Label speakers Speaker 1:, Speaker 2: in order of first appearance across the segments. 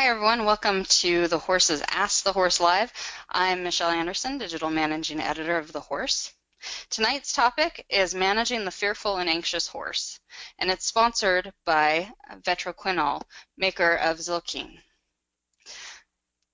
Speaker 1: Hi, everyone. Welcome to The Horse's Ask the Horse Live. I'm Michelle Anderson, Digital Managing Editor of The Horse. Tonight's topic is managing the fearful and anxious horse, and it's sponsored by Vetoquinol, maker of Zylkene.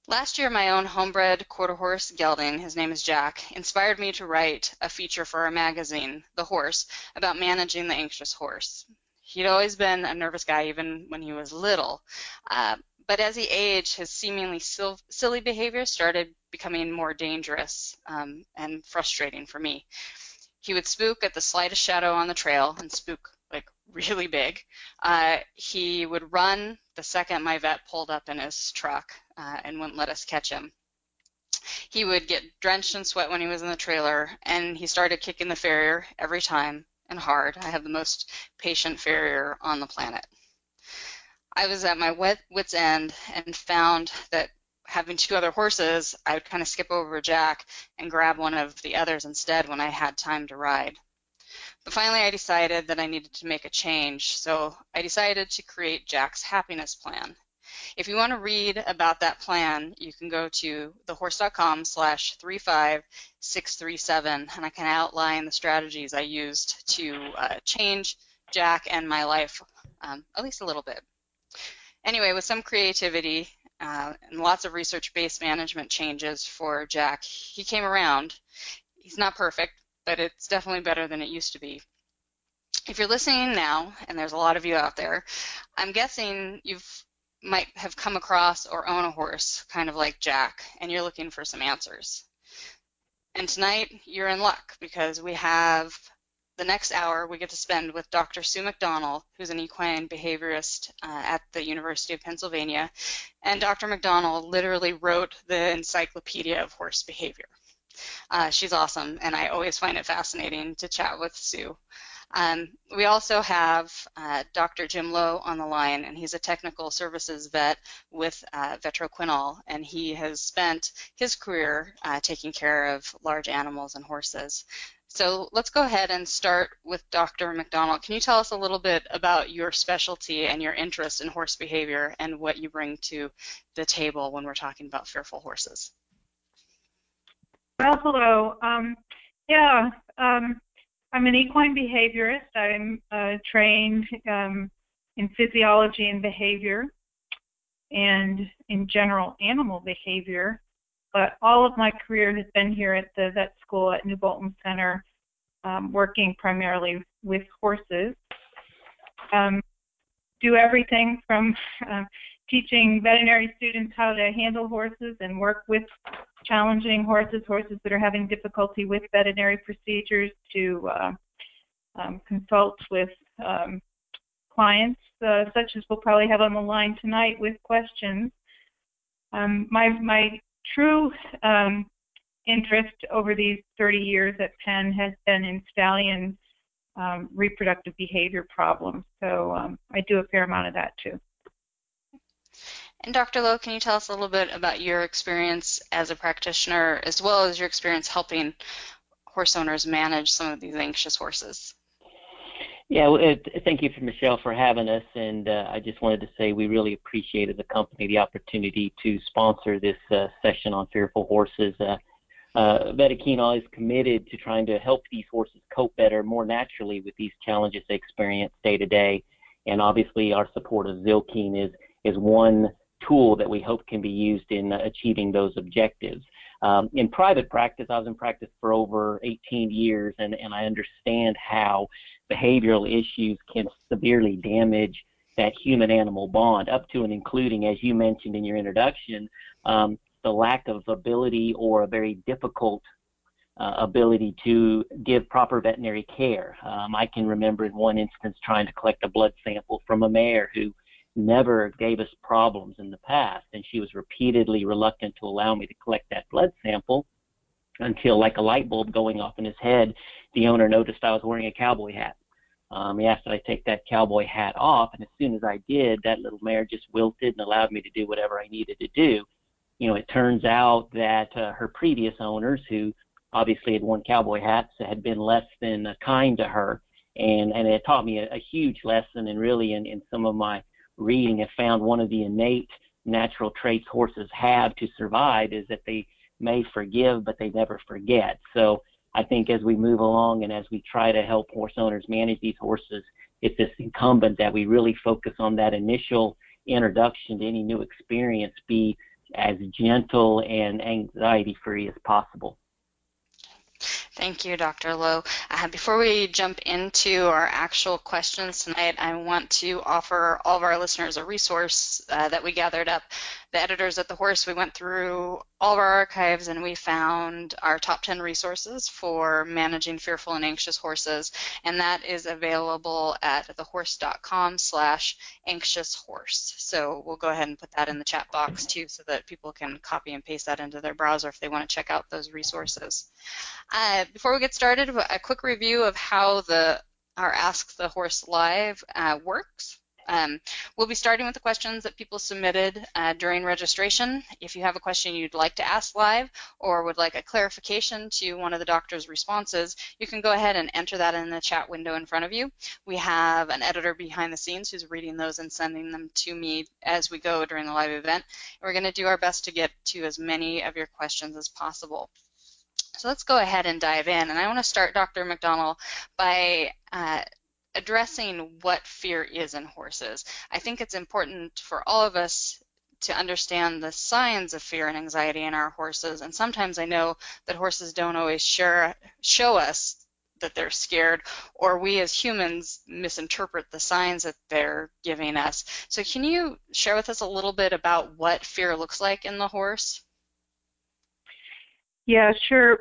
Speaker 1: Last year, my own homebred quarter horse gelding, his name is Jack, inspired me to write a feature for our magazine, The Horse, about managing the anxious horse. He'd always been a nervous guy, even when he was little. Uh, but as he aged, his seemingly sil- silly behavior started becoming more dangerous um, and frustrating for me. He would spook at the slightest shadow on the trail and spook like really big. Uh, he would run the second my vet pulled up in his truck uh, and wouldn't let us catch him. He would get drenched in sweat when he was in the trailer, and he started kicking the farrier every time and hard. I have the most patient farrier on the planet. I was at my wit's end and found that having two other horses, I would kind of skip over Jack and grab one of the others instead when I had time to ride. But finally, I decided that I needed to make a change, so I decided to create Jack's happiness plan. If you want to read about that plan, you can go to thehorse.com slash 35637, and I can outline the strategies I used to uh, change Jack and my life um, at least a little bit anyway, with some creativity uh, and lots of research-based management changes for Jack, he came around. He's not perfect, but it's definitely better than it used to be. If you're listening now, and there's a lot of you out there, I'm guessing you've might have come across or own a horse kind of like Jack, and you're looking for some answers. And tonight you're in luck because we have the next hour we get to spend with Dr. Sue McDonnell, who's an equine behaviorist uh, at the University of Pennsylvania. And Dr. McDonnell literally wrote the Encyclopedia of Horse Behavior. Uh, she's awesome, and I always find it fascinating to chat with Sue. Um, we also have uh, Dr. Jim Lowe on the line, and he's a technical services vet with uh, Vetoquinol, and he has spent his career uh, taking care of large animals and horses. So let's go ahead and start with Dr. McDonnell. Can you tell us a little bit about your specialty and your interest in horse behavior and what you bring to the table when we're talking about fearful horses?
Speaker 2: Well, hello. Um, yeah, um, I'm an equine behaviorist. I'm uh, trained um, in physiology and behavior and in general animal behavior but all of my career has been here at the vet school at New Bolton Center, um, working primarily with horses. Um, do everything from uh, teaching veterinary students how to handle horses and work with challenging horses, horses that are having difficulty with veterinary procedures, to uh, um, consult with um, clients, uh, such as we'll probably have on the line tonight with questions. Um, my my true um, interest over these 30 years at Penn has been in stallion um, reproductive behavior problems. So um, I do a fair amount of that too.
Speaker 1: And Dr. Lowe, can you tell us a little bit about your experience as a practitioner as well as your experience helping horse owners manage some of these anxious horses?
Speaker 3: Yeah, well, it, thank you, for Michelle, for having us. And uh, I just wanted to say we really appreciated the company the opportunity to sponsor this uh, session on fearful horses. Uh, uh, is committed to trying to help these horses cope better, more naturally with these challenges they experience day to day. And obviously, our support of Zylkene is is one tool that we hope can be used in uh, achieving those objectives. Um, in private practice, I was in practice for over 18 years, and, and I understand how behavioral issues can severely damage that human animal bond, up to and including, as you mentioned in your introduction, um, the lack of ability or a very difficult uh, ability to give proper veterinary care. Um, I can remember in one instance trying to collect a blood sample from a mare who never gave us problems in the past, and she was repeatedly reluctant to allow me to collect that blood sample until, like a light bulb going off in his head, the owner noticed I was wearing a cowboy hat. Um, he asked that I take that cowboy hat off, and as soon as I did, that little mare just wilted and allowed me to do whatever I needed to do. You know, it turns out that uh, her previous owners, who obviously had worn cowboy hats, had been less than uh, kind to her, and and it taught me a, a huge lesson. And really, in in some of my reading, I found one of the innate natural traits horses have to survive is that they may forgive, but they never forget. So I think as we move along and as we try to help horse owners manage these horses, it's just incumbent that we really focus on that initial introduction to any new experience be as gentle and anxiety free as possible.
Speaker 1: Thank you, Dr. Lowe. Uh, before we jump into our actual questions tonight, I want to offer all of our listeners a resource uh, that we gathered up. The editors at The Horse, we went through all of our archives and we found our top 10 resources for managing fearful and anxious horses, and that is available at thehorse.com slash anxious horse. So we'll go ahead and put that in the chat box too so that people can copy and paste that into their browser if they want to check out those resources. Uh, before we get started, a quick review of how the our Ask the Horse Live uh, works. Um, we'll be starting with the questions that people submitted uh, during registration. If you have a question you'd like to ask live or would like a clarification to one of the doctor's responses, you can go ahead and enter that in the chat window in front of you. We have an editor behind the scenes who's reading those and sending them to me as we go during the live event. We're going to do our best to get to as many of your questions as possible. So let's go ahead and dive in. And I want to start, Dr. McDonnell, by uh, addressing what fear is in horses. I think it's important for all of us to understand the signs of fear and anxiety in our horses. And sometimes I know that horses don't always share, show us that they're scared, or we as humans misinterpret the signs that they're giving us. So, can you share with us a little bit about what fear looks like in the horse?
Speaker 2: Yeah, sure.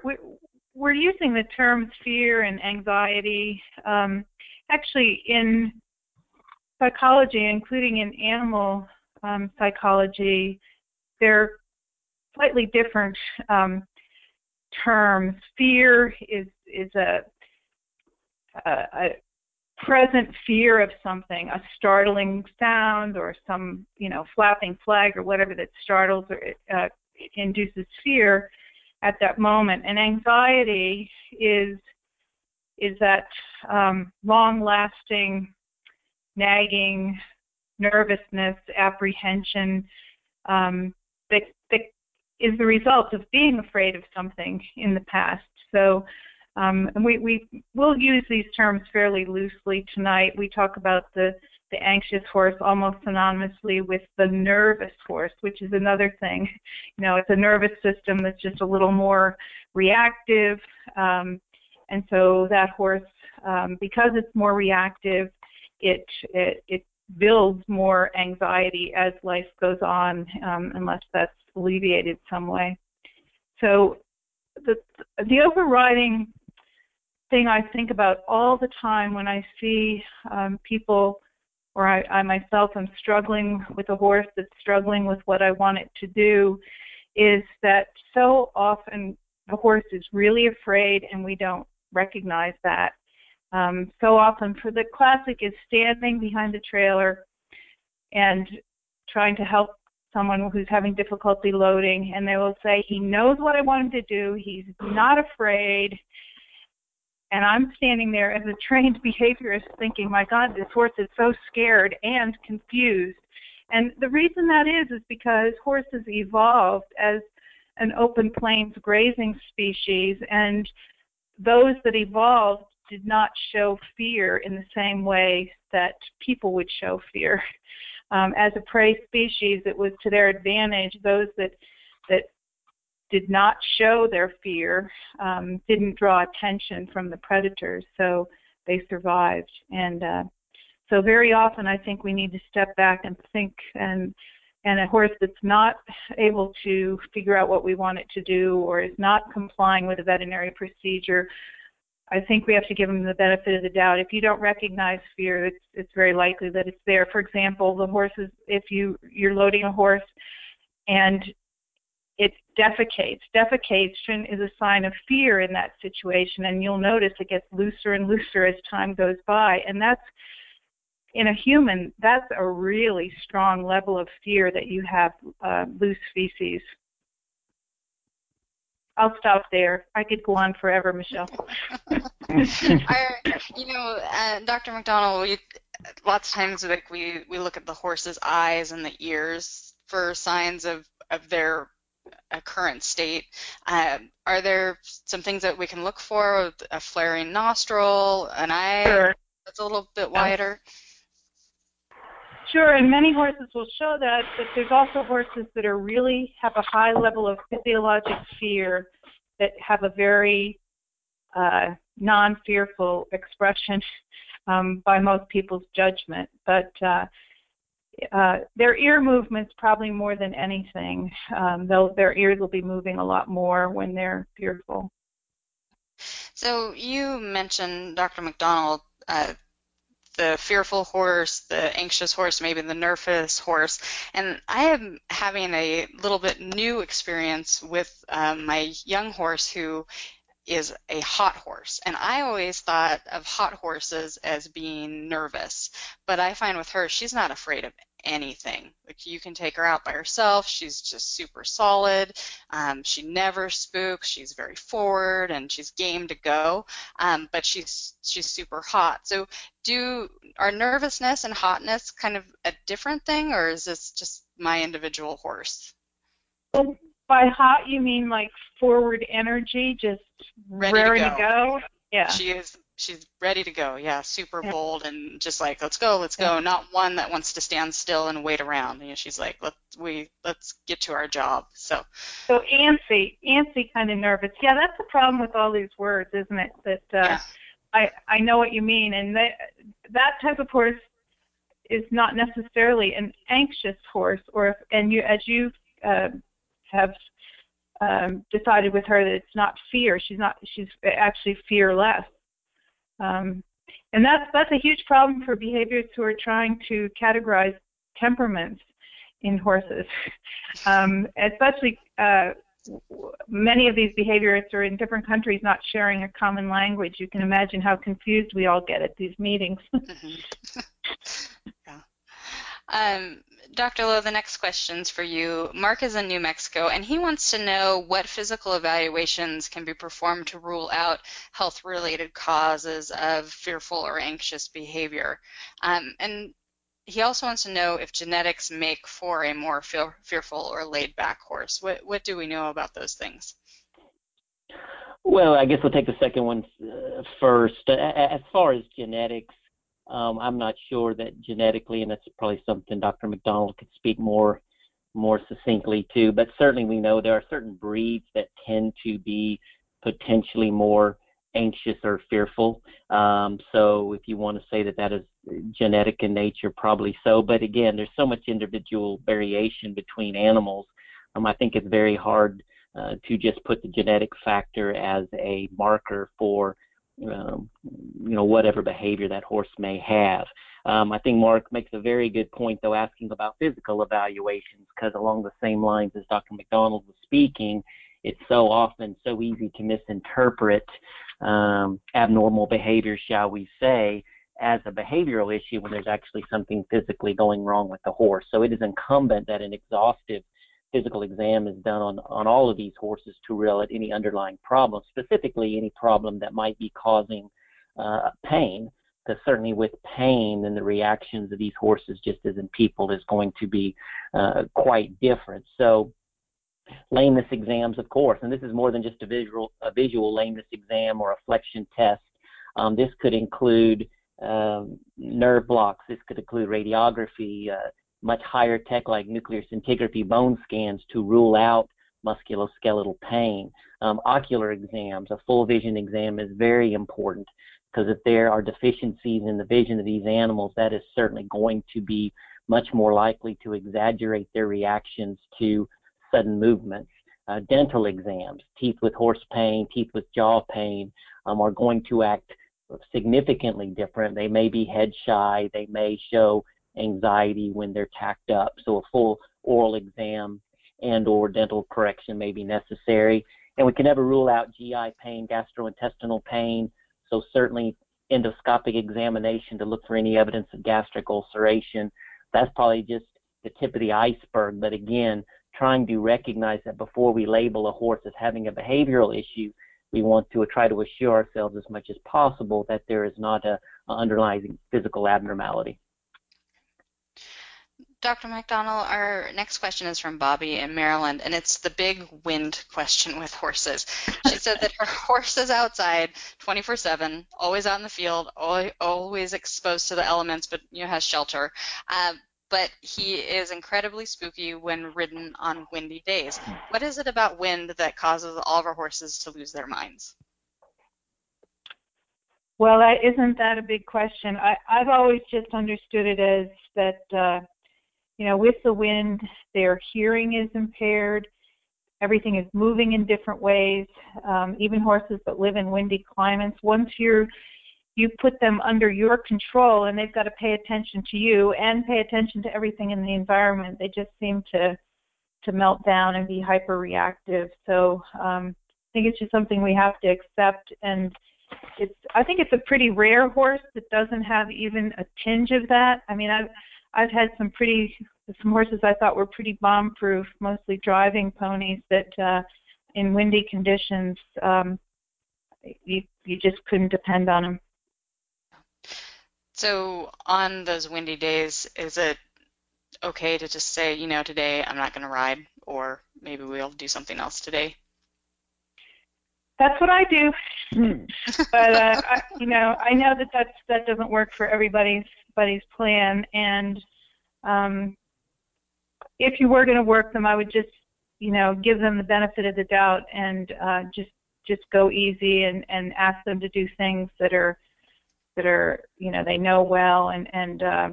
Speaker 2: We're using the terms fear and anxiety. Um, actually, in psychology, including in animal um, psychology, they're slightly different um, terms. Fear is is a, a, a present fear of something, a startling sound or some you know flapping flag or whatever that startles or uh, induces fear at that moment. And anxiety is is that um, long-lasting, nagging nervousness, apprehension um, that, that is the result of being afraid of something in the past. So um, and we, we will use these terms fairly loosely tonight. We talk about the the anxious horse almost synonymously with the nervous horse, which is another thing. You know, it's a nervous system that's just a little more reactive, um, and so that horse, um, because it's more reactive, it, it it builds more anxiety as life goes on, um, unless that's alleviated some way. So the the overriding thing I think about all the time when I see um, people or I, I myself am struggling with a horse that's struggling with what I want it to do, is that so often the horse is really afraid and we don't recognize that. Um, so often, for the classic is standing behind the trailer and trying to help someone who's having difficulty loading, and they will say, He knows what I want him to do, he's not afraid, and I'm standing there as a trained behaviorist thinking, my God, this horse is so scared and confused. And the reason that is is because horses evolved as an open plains grazing species, and those that evolved did not show fear in the same way that people would show fear. Um, as a prey species, it was to their advantage. Those that that did not show their fear, um, didn't draw attention from the predators, so they survived. And uh, so very often, I think we need to step back and think. And and a horse that's not able to figure out what we want it to do, or is not complying with a veterinary procedure, I think we have to give them the benefit of the doubt. If you don't recognize fear, it's it's very likely that it's there. For example, the horses, if you you're loading a horse and it defecates. Defecation is a sign of fear in that situation, and you'll notice it gets looser and looser as time goes by. And that's in a human, that's a really strong level of fear that you have uh, loose feces. I'll stop there. I could go on forever, Michelle.
Speaker 1: Our, you know, uh, Dr. McDonnell, we lots of times like we we look at the horse's eyes and the ears for signs of, of their uh, current state. Uh, are there some things that we can look for? A flaring nostril, an eye
Speaker 2: sure.
Speaker 1: that's a little bit wider?
Speaker 2: Sure, and many horses will show that, but there's also horses that are really have a high level of physiologic fear that have a very uh, non-fearful expression um, by most people's judgment. But uh, uh, their ear movements probably more than anything. Um, their ears will be moving a lot more when they're fearful.
Speaker 1: So you mentioned, Dr. McDonnell, uh, the fearful horse, the anxious horse, maybe the nervous horse. And I am having a little bit new experience with um, my young horse who is a hot horse. And I always thought of hot horses as being nervous. But I find with her, she's not afraid of anything. Like you can take her out by herself. She's just super solid. Um, she never spooks. She's very forward and she's game to go. Um, but she's she's super hot. So do are nervousness and hotness kind of a different thing, or is this just my individual horse?
Speaker 2: Well, by hot you mean like forward energy, just
Speaker 1: ready
Speaker 2: raring
Speaker 1: to
Speaker 2: go.
Speaker 1: To
Speaker 2: go? Yeah.
Speaker 1: She is she's ready to go. Yeah, super yeah. bold and just like let's go, let's go. Not one that wants to stand still and wait around. You know, she's like let's we let's get to our job. So.
Speaker 2: So antsy, antsy kind of nervous. Yeah, that's the problem with all these words, isn't it? That uh, yeah. I I know what you mean, and that that type of horse is not necessarily an anxious horse, or if, and you as you uh, have um, decided with her that it's not fear. She's not. She's actually fearless. Um, and that's that's a huge problem for behaviorists who are trying to categorize temperaments in horses, um, especially. Uh, many of these behaviorists are in different countries not sharing a common language. You can imagine how confused we all get at these meetings. mm-hmm.
Speaker 1: yeah. Um, Dr. Lowe, the next question's for you. Mark is in New Mexico, and he wants to know what physical evaluations can be performed to rule out health-related causes of fearful or anxious behavior. Um, and he also wants to know if genetics make for a more fear, fearful or laid-back horse. What, what do we know about those things?
Speaker 3: Well, I guess we'll take the second one uh. As far as genetics, um, I'm not sure that genetically, and that's probably something Dr. McDonnell could speak more more succinctly to. But certainly, we know there are certain breeds that tend to be potentially more anxious or fearful. Um, so, if you want to say that that is genetic in nature, probably so. But again, there's so much individual variation between animals. Um, I think it's very hard uh, to just put the genetic factor as a marker for um, you know whatever behavior that horse may have. Um, I think Mark makes a very good point though, asking about physical evaluations, because along the same lines as Dr. McDonnell was speaking, it's so often so easy to misinterpret um, abnormal behavior, shall we say, as a behavioral issue when there's actually something physically going wrong with the horse. So it is incumbent that an exhaustive physical exam is done on, on all of these horses to rule out any underlying problem, specifically any problem that might be causing uh, pain. Because certainly with pain, then the reactions of these horses, just as in people, is going to be uh, quite different. So lameness exams, of course, and this is more than just a visual a visual lameness exam or a flexion test. Um, this could include um, nerve blocks. This could include radiography, uh, much higher tech like nuclear scintigraphy bone scans to rule out musculoskeletal pain. Um, ocular exams, a full vision exam is very important because if there are deficiencies in the vision of these animals, that is certainly going to be much more likely to exaggerate their reactions to sudden movements. Uh, dental exams, teeth with horse pain, teeth with jaw pain, um, are going to act significantly different. They may be head shy, they may show anxiety when they're tacked up. So a full oral exam and or dental correction may be necessary. And we can never rule out GI pain, gastrointestinal pain. So certainly endoscopic examination to look for any evidence of gastric ulceration. That's probably just the tip of the iceberg. But again, trying to recognize that before we label a horse as having a behavioral issue, we want to try to assure ourselves as much as possible that there is not a, a underlying physical abnormality.
Speaker 1: Dr. McDonnell, our next question is from Bobby in Maryland, and it's the big wind question with horses. She said that her horse is outside 24/7, always out in the field, always exposed to the elements, but you know has shelter. Uh, but he is incredibly spooky when ridden on windy days. What is it about wind that causes all of our horses to lose their minds?
Speaker 2: Well, isn't that a big question? I, I've always just understood it as that, uh, you know, with the wind, their hearing is impaired. Everything is moving in different ways. Um, even horses that live in windy climates, once you're you put them under your control and they've got to pay attention to you and pay attention to everything in the environment they just seem to to melt down and be hyper reactive so um i think it's just something we have to accept and it's i think it's a pretty rare horse that doesn't have even a tinge of that i mean i've i've had some pretty some horses i thought were pretty bomb proof mostly driving ponies that uh in windy conditions um you you just couldn't depend on them
Speaker 1: so on those windy days, is it okay to just say, you know, today I'm not going to ride, or maybe we'll do something else today?
Speaker 2: That's what I do. Hmm. but uh, I, you know, I know that that's, that doesn't work for everybody's everybody's plan, and um, if you were going to work them, I would just, you know, give them the benefit of the doubt and uh, just just go easy and and ask them to do things that are that are you know they know well and and uh,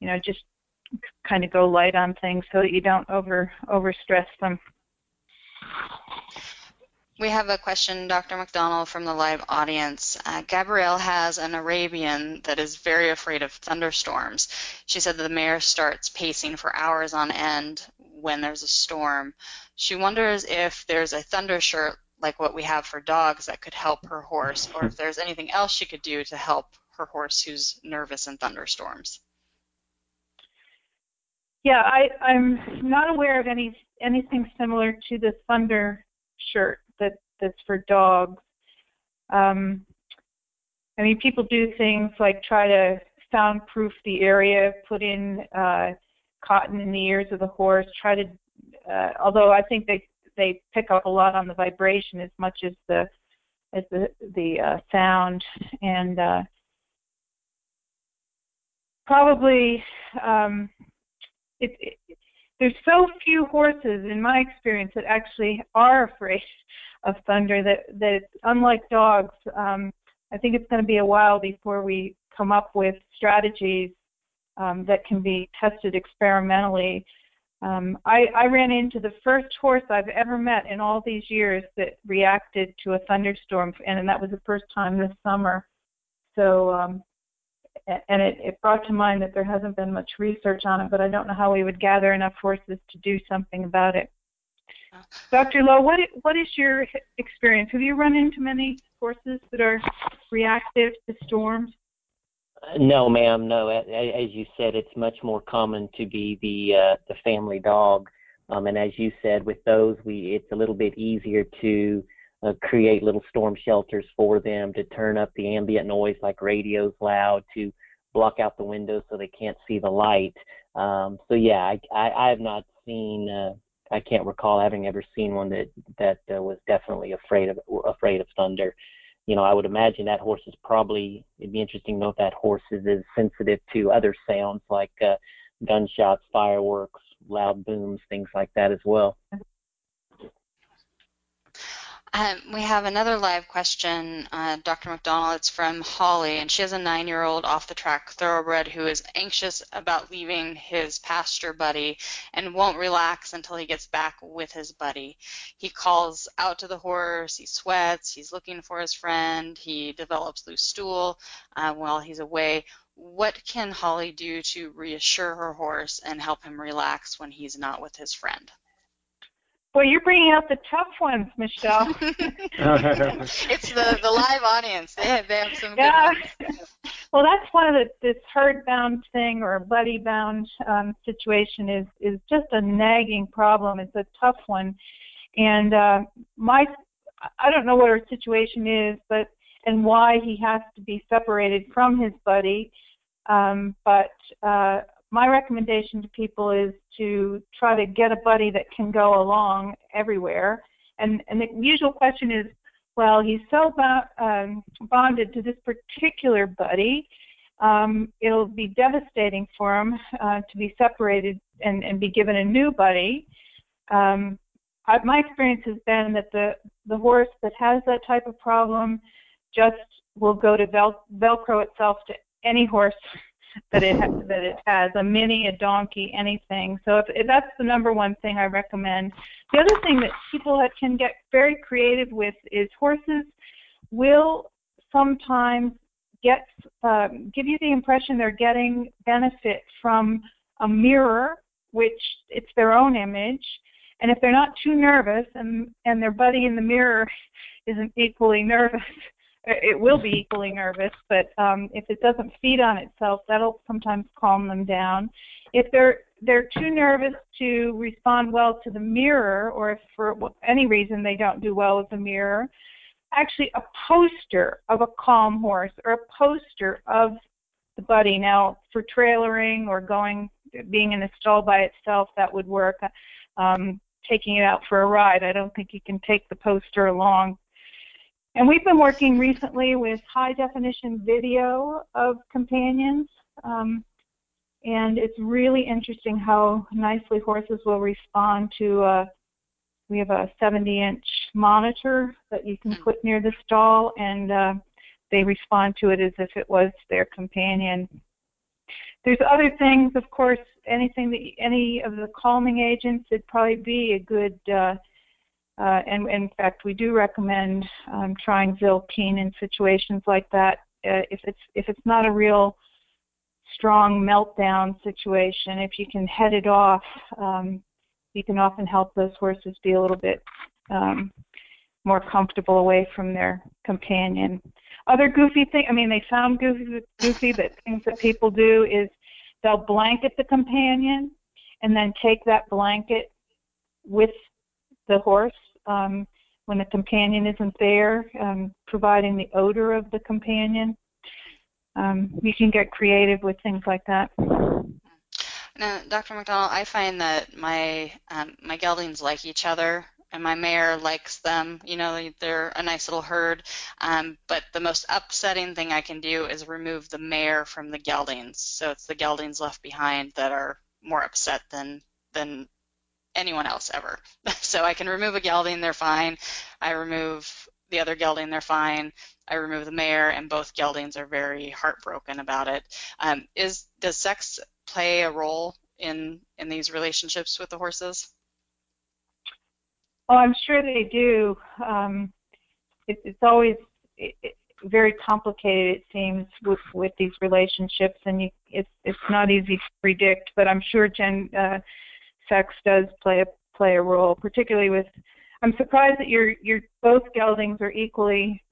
Speaker 2: you know just kind of go light on things so that you don't over over stress them.
Speaker 1: We have a question, Dr. McDonnell, from the live audience. Uh, Gabrielle has an Arabian that is very afraid of thunderstorms. She said that the mare starts pacing for hours on end when there's a storm. She wonders if there's a thunder shirt like what we have for dogs that could help her horse, or if there's anything else she could do to help her horse who's nervous in thunderstorms.
Speaker 2: Yeah, I, I'm not aware of any anything similar to the thunder shirt that that's for dogs. Um, I mean, people do things like try to soundproof the area, put in uh, cotton in the ears of the horse, try to. Uh, although I think they they pick up a lot on the vibration as much as the as the the uh, sound and uh, probably um, it, it, there's so few horses in my experience that actually are afraid of thunder that that unlike dogs um, I think it's going to be a while before we come up with strategies um, that can be tested experimentally um, I, I ran into the first horse I've ever met in all these years that reacted to a thunderstorm, and that was the first time this summer. So, um, and it, it brought to mind that there hasn't been much research on it, but I don't know how we would gather enough horses to do something about it. Dr. Lowe, what what is your experience? Have you run into many horses that are reactive to storms?
Speaker 3: No, ma'am. No, as you said, it's much more common to be the uh, the family dog, um, and as you said, with those, we it's a little bit easier to uh, create little storm shelters for them to turn up the ambient noise like radios loud to block out the windows so they can't see the light. Um, so yeah, I, I I have not seen. Uh, I can't recall having ever seen one that that uh, was definitely afraid of afraid of thunder you know, I would imagine that horse is probably, it'd be interesting to know if that horse is as sensitive to other sounds like uh, gunshots, fireworks, loud booms, things like that as well.
Speaker 1: Um, we have another live question, uh, Dr. McDonnell. It's from Holly, and she has a nine-year-old off-the-track thoroughbred who is anxious about leaving his pasture buddy and won't relax until he gets back with his buddy. He calls out to the horse, he sweats, he's looking for his friend, he develops loose stool uh, while he's away. What can Holly do to reassure her horse and help him relax when he's not with his friend?
Speaker 2: Well, you're bringing out the tough ones, Michelle.
Speaker 1: it's the the live audience. They have, they have some
Speaker 2: yeah.
Speaker 1: good
Speaker 2: ones. well, that's one of the this herd bound thing or buddy bound um, situation is is just a nagging problem. It's a tough one, and uh, my I don't know what her situation is, but and why he has to be separated from his buddy. Um, but uh, my recommendation to people is to try to get a buddy that can go along everywhere. And and the usual question is, well, he's so bo- um, bonded to this particular buddy, um, it'll be devastating for him uh, to be separated and, and be given a new buddy. Um, I, my experience has been that the the horse that has that type of problem just will go to vel- Velcro itself to any horse that it ha- that it has a mini, a donkey, anything. So if, if that's the number one thing I recommend. The other thing that people can get very creative with is horses will sometimes get um, give you the impression they're getting benefit from a mirror, which it's their own image. And if they're not too nervous and and their buddy in the mirror isn't equally nervous, it will be equally nervous, but um, if it doesn't feed on itself, that'll sometimes calm them down. If they're they're too nervous to respond well to the mirror, or if for any reason they don't do well with the mirror, actually a poster of a calm horse or a poster of the buddy. Now, for trailering or going being in a stall by itself, that would work. Um, taking it out for a ride, I don't think you can take the poster along and we've been working recently with high definition video of companions. Um, and it's really interesting how nicely horses will respond to uh, we have a 70 inch monitor that you can put near the stall and uh, they respond to it as if it was their companion. There's other things, of course, anything that any of the calming agents would probably be a good uh, uh, and in fact, we do recommend um, trying Zylkene in situations like that. Uh, if it's if it's not a real strong meltdown situation, if you can head it off, um, you can often help those horses be a little bit um, more comfortable away from their companion. Other goofy thing, I mean, they sound goofy, goofy, but things that people do is they'll blanket the companion and then take that blanket with the horse um, when the companion isn't there, um, providing the odor of the companion. Um, you can get creative with things like that.
Speaker 1: Now, Dr. McDonnell, I find that my um, my geldings like each other, and my mare likes them. You know, they're a nice little herd. Um, but the most upsetting thing I can do is remove the mare from the geldings. So it's the geldings left behind that are more upset than than anyone else ever. so I can remove a gelding, they're fine. I remove the other gelding, they're fine. I remove the mare, and both geldings are very heartbroken about it. Um, is does sex play a role in in these relationships with the horses?
Speaker 2: Oh, I'm sure they do. Um, it, it's always it, it, very complicated. It seems with with these relationships, and you, it's it's not easy to predict. But I'm sure Jen. Uh, sex does play a play a role, particularly with. I'm surprised that you're you're both geldings are equally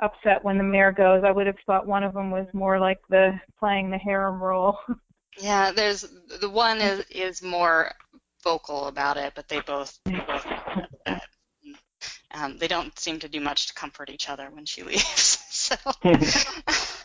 Speaker 2: upset when the mare goes. I would have thought one of them was more like the playing the harem role.
Speaker 1: Yeah, there's the one is is more vocal about it, but they both, they both um, they don't seem to do much to comfort each other when she leaves. so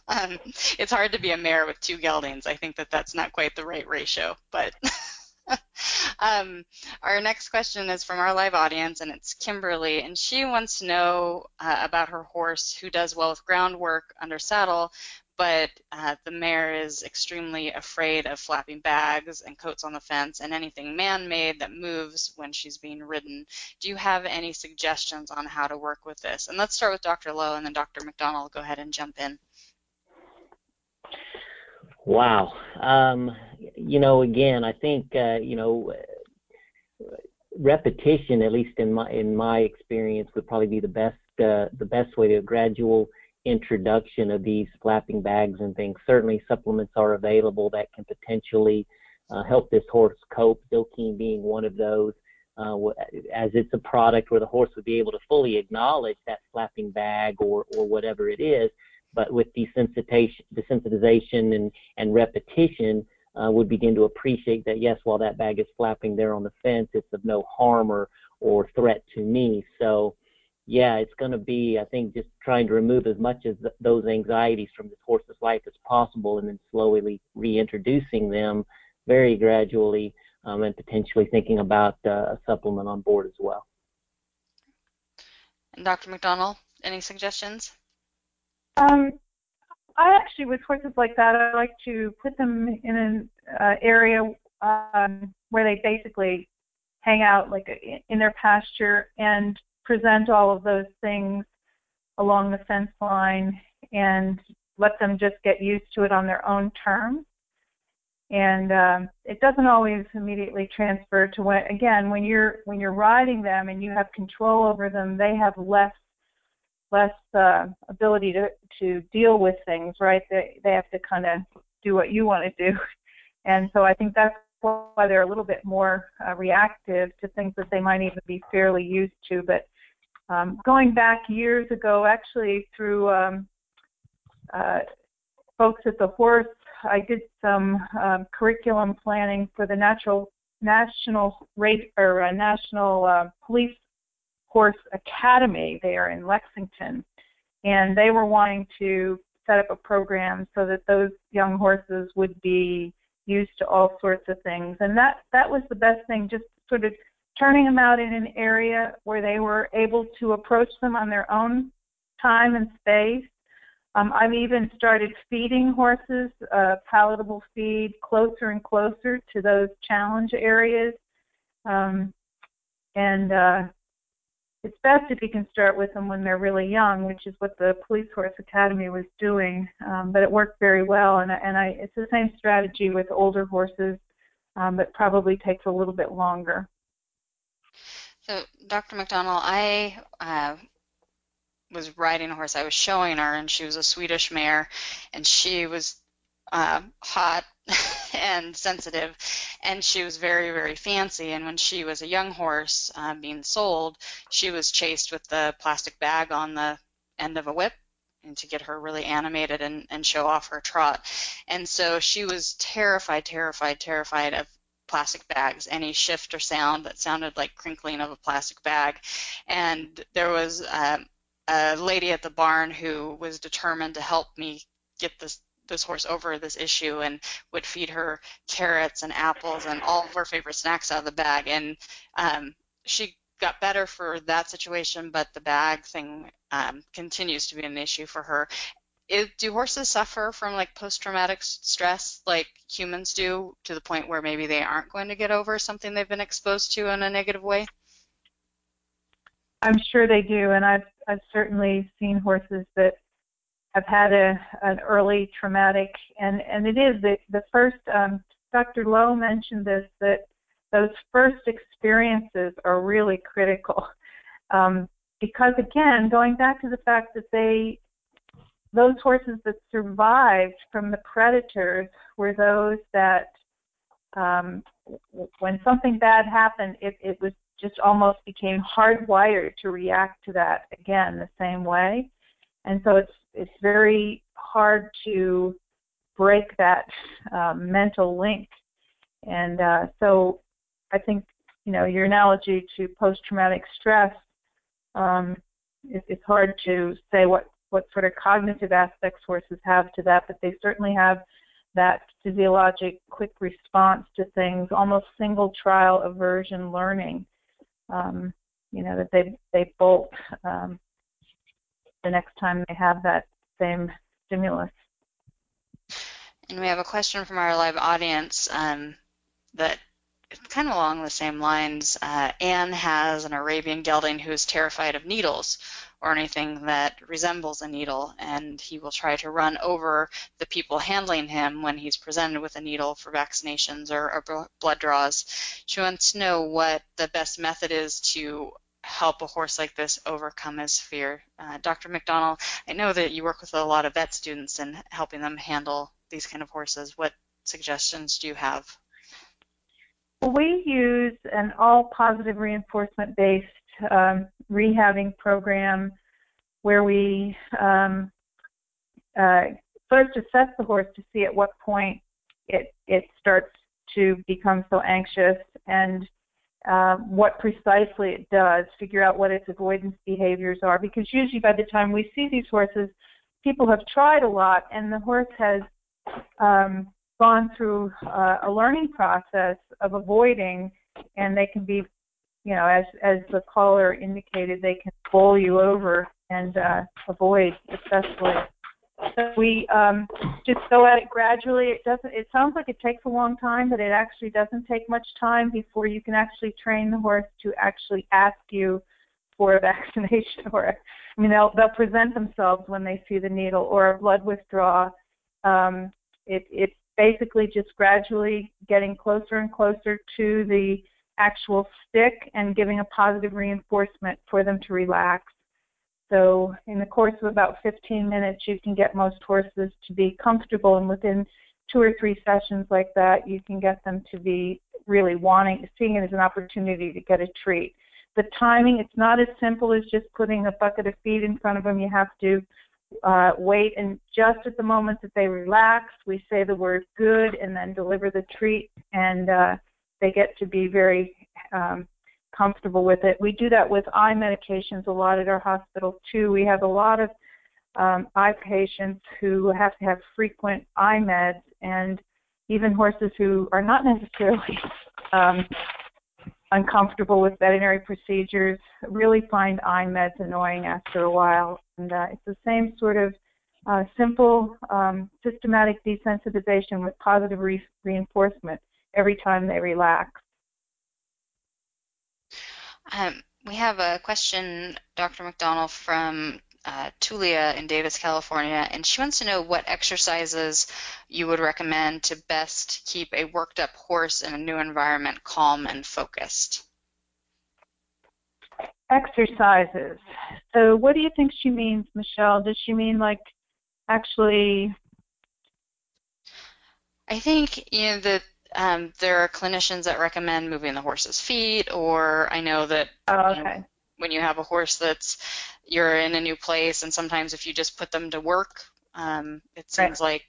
Speaker 1: um, it's hard to be a mare with two geldings. I think that that's not quite the right ratio, but um, our next question is from our live audience, and it's Kimberly, and she wants to know uh, about her horse who does well with groundwork under saddle, but uh, the mare is extremely afraid of flapping bags and coats on the fence and anything man-made that moves when she's being ridden. Do you have any suggestions on how to work with this? And let's start with Dr. Lowe, and then Dr. McDonnell will go ahead and jump in.
Speaker 3: Wow. Um, you know, again, I think uh, you know repetition, at least in my in my experience, would probably be the best uh, the best way to a gradual introduction of these flapping bags and things. Certainly, supplements are available that can potentially uh, help this horse cope. Zylkene being one of those, uh, as it's a product where the horse would be able to fully acknowledge that flapping bag or or whatever it is, but with desensitization, and and repetition uh, would begin to appreciate that yes, while that bag is flapping there on the fence, it's of no harm or or threat to me. So yeah, it's going to be I think just trying to remove as much of those anxieties from this horse's life as possible, and then slowly reintroducing them very gradually um, and potentially thinking about uh, a supplement on board as well.
Speaker 1: And Dr. McDonnell, any suggestions?
Speaker 2: Um, I actually, with horses like that, I like to put them in an uh, area um, where they basically hang out, like in their pasture, and present all of those things along the fence line, and let them just get used to it on their own terms. And um, it doesn't always immediately transfer to when, again, when you're when you're riding them and you have control over them, they have less less uh, ability to to deal with things, right? They they have to kind of do what you want to do, and so I think that's why they're a little bit more uh, reactive to things that they might even be fairly used to. But um, going back years ago, actually through um, uh, folks at the horse, I did some um, curriculum planning for the natural national rate or uh, national uh, police Horse Academy there in Lexington, and they were wanting to set up a program so that those young horses would be used to all sorts of things. And that that was the best thing, just sort of turning them out in an area where they were able to approach them on their own time and space. Um, I've even started feeding horses uh, palatable feed closer and closer to those challenge areas. Um, and uh, it's best if you can start with them when they're really young, which is what the Police Horse Academy was doing. Um, but it worked very well, and, and I, it's the same strategy with older horses, um, but probably takes a little bit longer.
Speaker 1: So, Dr. McDonnell, I uh, was riding a horse. I was showing her, and she was a Swedish mare, and she was uh, hot and sensitive, and she was very, very fancy. And when she was a young horse uh, being sold, she was chased with the plastic bag on the end of a whip and to get her really animated and, and show off her trot. And so she was terrified, terrified, terrified of plastic bags, any shift or sound that sounded like crinkling of a plastic bag. And there was um, a lady at the barn who was determined to help me get this this horse over this issue and would feed her carrots and apples and all of her favorite snacks out of the bag. And um, she got better for that situation, but the bag thing um, continues to be an issue for her. It, do horses suffer from like post-traumatic stress like humans do to the point where maybe they aren't going to get over something they've been exposed to in a negative way?
Speaker 2: I'm sure they do, and I've I've certainly seen horses that have had a an early traumatic and and it is the the first um, Dr. Lowe mentioned this that those first experiences are really critical um, because again going back to the fact that they those horses that survived from the predators were those that um, when something bad happened it, it was just almost became hardwired to react to that again the same way and so it's it's very hard to break that um, mental link. And uh, so I think you know your analogy to post-traumatic stress. Um, it, it's hard to say what what sort of cognitive aspects horses have to that, but they certainly have that physiologic quick response to things, almost single trial aversion learning. Um, you know that they they bolt um, the next time they have that same stimulus.
Speaker 1: And we have a question from our live audience um, that kind of along the same lines. Uh, Anne has an Arabian gelding who is terrified of needles or anything that resembles a needle, and he will try to run over the people handling him when he's presented with a needle for vaccinations or, or blood draws. She wants to know what the best method is to help a horse like this overcome his fear. Uh, Dr. McDonnell, I know that you work with a lot of vet students and helping them handle these kind of horses. What suggestions do you have?
Speaker 2: Well, We use an all positive reinforcement based um, rehabbing program where we um, uh, first assess the horse to see at what point it, it starts to become so anxious and um, what precisely it does, figure out what its avoidance behaviors are, because usually by the time we see these horses, people have tried a lot, and the horse has um, gone through uh, a learning process of avoiding, and they can be, you know, as as the caller indicated, they can bowl you over and uh, avoid successfully. So we um, just go at it gradually. It doesn't. It sounds like it takes a long time, but it actually doesn't take much time before you can actually train the horse to actually ask you for a vaccination or I mean they'll they'll present themselves when they see the needle or a blood withdrawal. Um, it it's basically just gradually getting closer and closer to the actual stick and giving a positive reinforcement for them to relax. So in the course of about 15 minutes, you can get most horses to be comfortable, and within two or three sessions like that, you can get them to be really wanting, seeing it as an opportunity to get a treat the timing, it's not as simple as just putting a bucket of feed in front of them. You have to uh, wait, and just at the moment that they relax, we say the word good and then deliver the treat, and uh, they get to be very um, comfortable with it. We do that with eye medications a lot at our hospital too. We have a lot of um, eye patients who have to have frequent eye meds, and even horses who are not necessarily um, uncomfortable with veterinary procedures really find eye meds annoying after a while. And uh, it's the same sort of uh, simple, um, systematic desensitization with positive re- reinforcement every time they relax.
Speaker 1: Um, we have a question, Dr. McDonnell, from uh, Tulia in Davis, California, and she wants to know what exercises you would recommend to best keep a worked up horse in a new environment calm and focused.
Speaker 2: Exercises. So, what do you think she means, Michelle? Does she mean like actually?
Speaker 1: I think you know that um, there are clinicians that recommend moving the horse's feet, or I know that
Speaker 2: oh, okay.
Speaker 1: you know, when you have a horse that's you're in a new place, and sometimes if you just put them to work, um, it seems right. like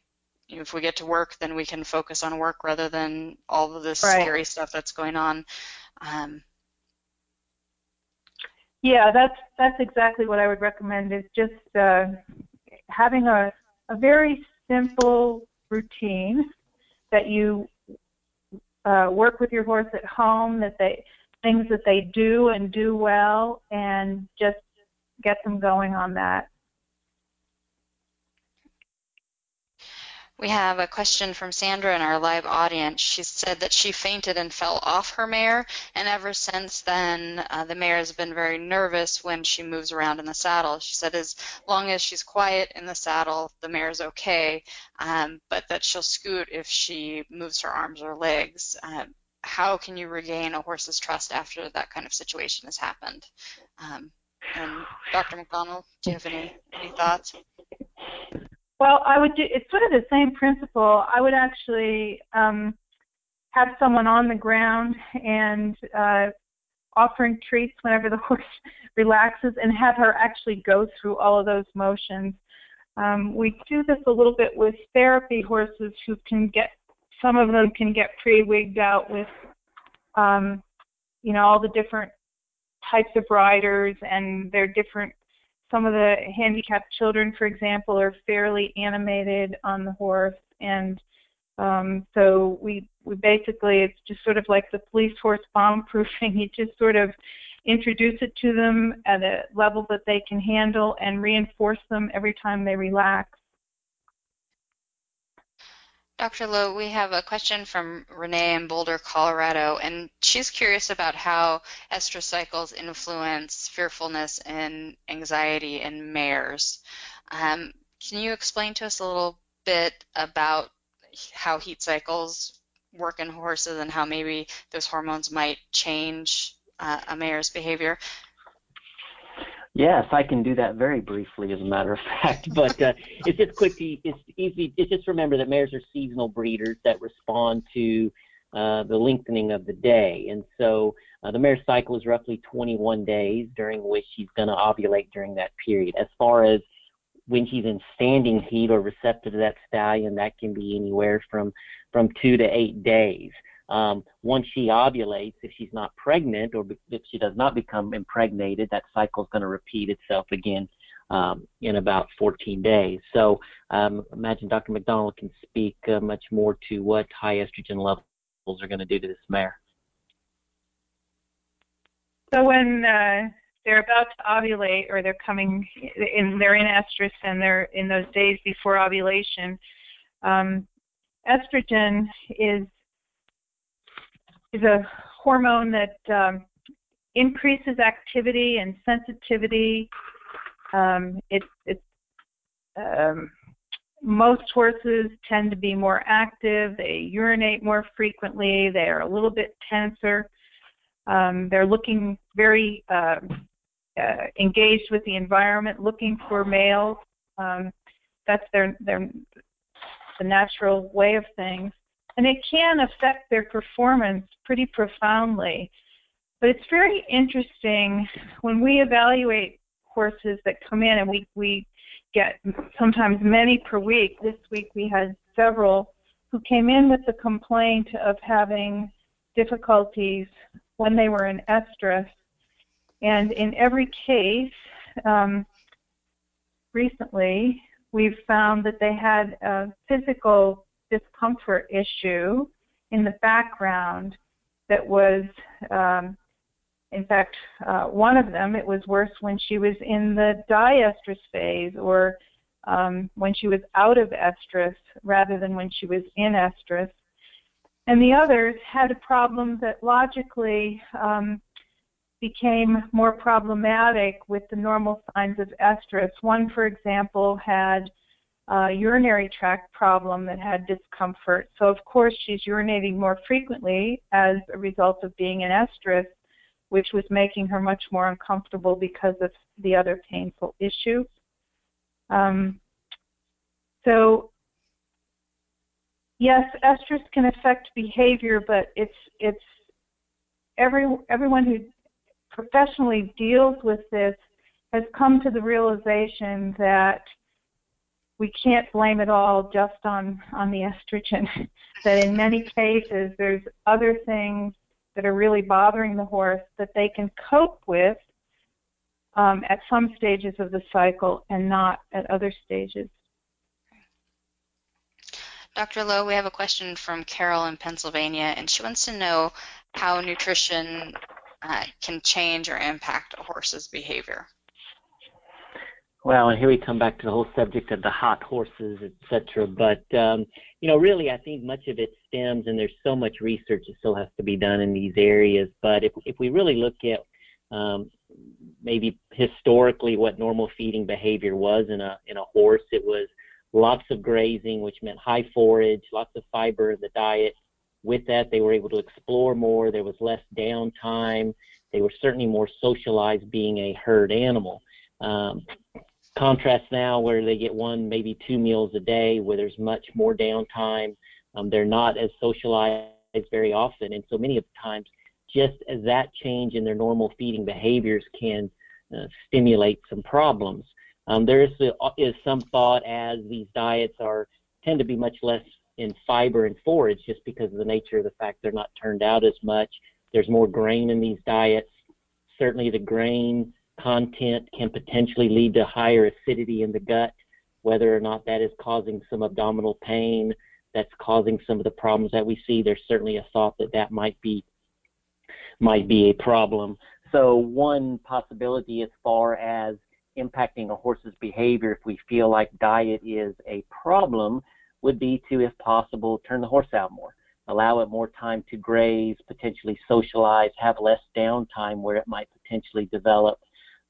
Speaker 1: you know, if we get to work, then we can focus on work rather than all of this right. scary stuff that's going on. Um,
Speaker 2: yeah, that's that's exactly what I would recommend. Is just uh, having a a very simple routine that you uh, work with your horse at home. That they things that they do and do well, and just get them going on that.
Speaker 1: We have a question from Sandra in our live audience. She said that she fainted and fell off her mare, and ever since then, uh, the mare has been very nervous when she moves around in the saddle. She said as long as she's quiet in the saddle, the mare's okay, um, but that she'll scoot if she moves her arms or legs. Um, how can you regain a horse's trust after that kind of situation has happened? Um, and Dr. McDonnell, do you have any, any thoughts?
Speaker 2: Well, I would do. It's sort of the same principle. I would actually um, have someone on the ground and uh, offering treats whenever the horse relaxes, and have her actually go through all of those motions. Um, we do this a little bit with therapy horses who can get. Some of them can get pretty wigged out with, um, you know, all the different types of riders and their different some of the handicapped children, for example, are fairly animated on the horse, and um, so we we basically it's just sort of like the police horse bomb proofing. You just sort of introduce it to them at a level that they can handle and reinforce them every time they relax.
Speaker 1: Dr. Lowe, we have a question from Renee in Boulder, Colorado, and she's curious about how estrus cycles influence fearfulness and anxiety in mares. Um, can you explain to us a little bit about how heat cycles work in horses and how maybe those hormones might change uh, a mare's behavior?
Speaker 3: Yes, I can do that very briefly, as a matter of fact. But uh, it's just quick. To, it's easy. It's just remember that mares are seasonal breeders that respond to uh, the lengthening of the day, and so uh, the mare's cycle is roughly 21 days, during which she's going to ovulate during that period. As far as when she's in standing heat or receptive to that stallion, that can be anywhere from from two to eight days. Um, once she ovulates, if she's not pregnant or if she does not become impregnated, that cycle is going to repeat itself again um, in about 14 days. So um, imagine Dr. McDonnell can speak uh, much more to what high estrogen levels are going to do to this mare.
Speaker 2: So when uh, they're about to ovulate or they're coming in, they're in estrus and they're in those days before ovulation, um, estrogen is is a hormone that um, increases activity and sensitivity. Um, it, it, um, most horses tend to be more active. They urinate more frequently. They are a little bit tenser. Um, they're looking very uh, uh, engaged with the environment, looking for males. Um, that's their their the natural way of things, and it can affect their performance pretty profoundly. But it's very interesting when we evaluate horses that come in, and we we get sometimes many per week. This week we had several who came in with the complaint of having difficulties when they were in estrus. And in every case, um, recently, we've found that they had a physical discomfort issue in the background that was, um, in fact, uh, one of them, it was worse when she was in the diestrus phase or um, when she was out of estrus rather than when she was in estrus. And the others had a problem that logically um, became more problematic with the normal signs of estrus. One, for example, had a urinary tract problem that had discomfort. So, of course, she's urinating more frequently as a result of being in estrus, which was making her much more uncomfortable because of the other painful issue. Um, so, yes, estrus can affect behavior, but it's it's every everyone who professionally deals with this has come to the realization that we can't blame it all just on on the estrogen that in many cases there's other things that are really bothering the horse that they can cope with um, at some stages of the cycle and not at other stages.
Speaker 1: Dr. Lowe, we have a question from Carol in Pennsylvania, and she wants to know how nutrition uh, can change or impact a horse's behavior.
Speaker 3: Well, and here we come back to the whole subject of the hot horses, etc. But um, you know, really, I think much of it stems, and there's so much research that still has to be done in these areas. But if if we really look at um, maybe historically what normal feeding behavior was in a in a horse, it was lots of grazing, which meant high forage, lots of fiber in the diet, with that, they were able to explore more. There was less downtime. They were certainly more socialized being a herd animal. Um, contrast now where they get one, maybe two meals a day, where there's much more downtime. Um, they're not as socialized very often, and so many of the times, just as that change in their normal feeding behaviors can uh, stimulate some problems. Um, there is, is some thought as these diets are tend to be much less in fiber and forage just because of the nature of the fact they're not turned out as much. There's more grain in these diets. Certainly, the grain content can potentially lead to higher acidity in the gut, whether or not that is causing some abdominal pain, that's causing some of the problems that we see. There's certainly a thought that that might be might be a problem. So one possibility as far as impacting a horse's behavior, if we feel like diet is a problem, would be to, if possible, turn the horse out more, allow it more time to graze, potentially socialize, have less downtime where it might potentially develop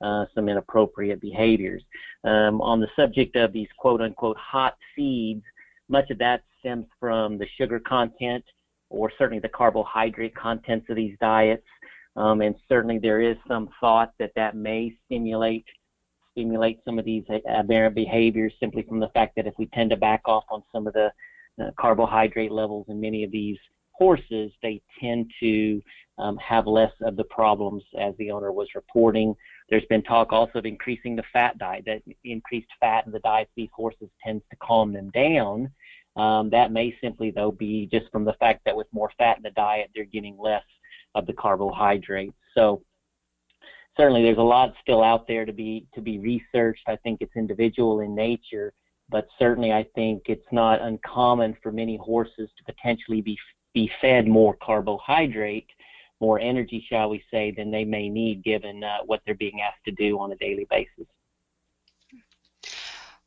Speaker 3: uh, some inappropriate behaviors. Um, on the subject of these quote unquote hot feeds, much of that stems from the sugar content or certainly the carbohydrate contents of these diets. Um, and certainly there is some thought that that may stimulate stimulate some of these aberrant behaviors simply from the fact that if we tend to back off on some of the uh, carbohydrate levels in many of these horses, they tend to um, have less of the problems as the owner was reporting. There's been talk also of increasing the fat diet, that increased fat in the diet of these horses tends to calm them down. Um, that may simply, though, be just from the fact that with more fat in the diet, they're getting less of the carbohydrates. So certainly there's a lot still out there to be to be researched. I think it's individual in nature, but certainly I think it's not uncommon for many horses to potentially be be fed more carbohydrate, more energy, shall we say, than they may need given uh, what they're being asked to do on a daily basis.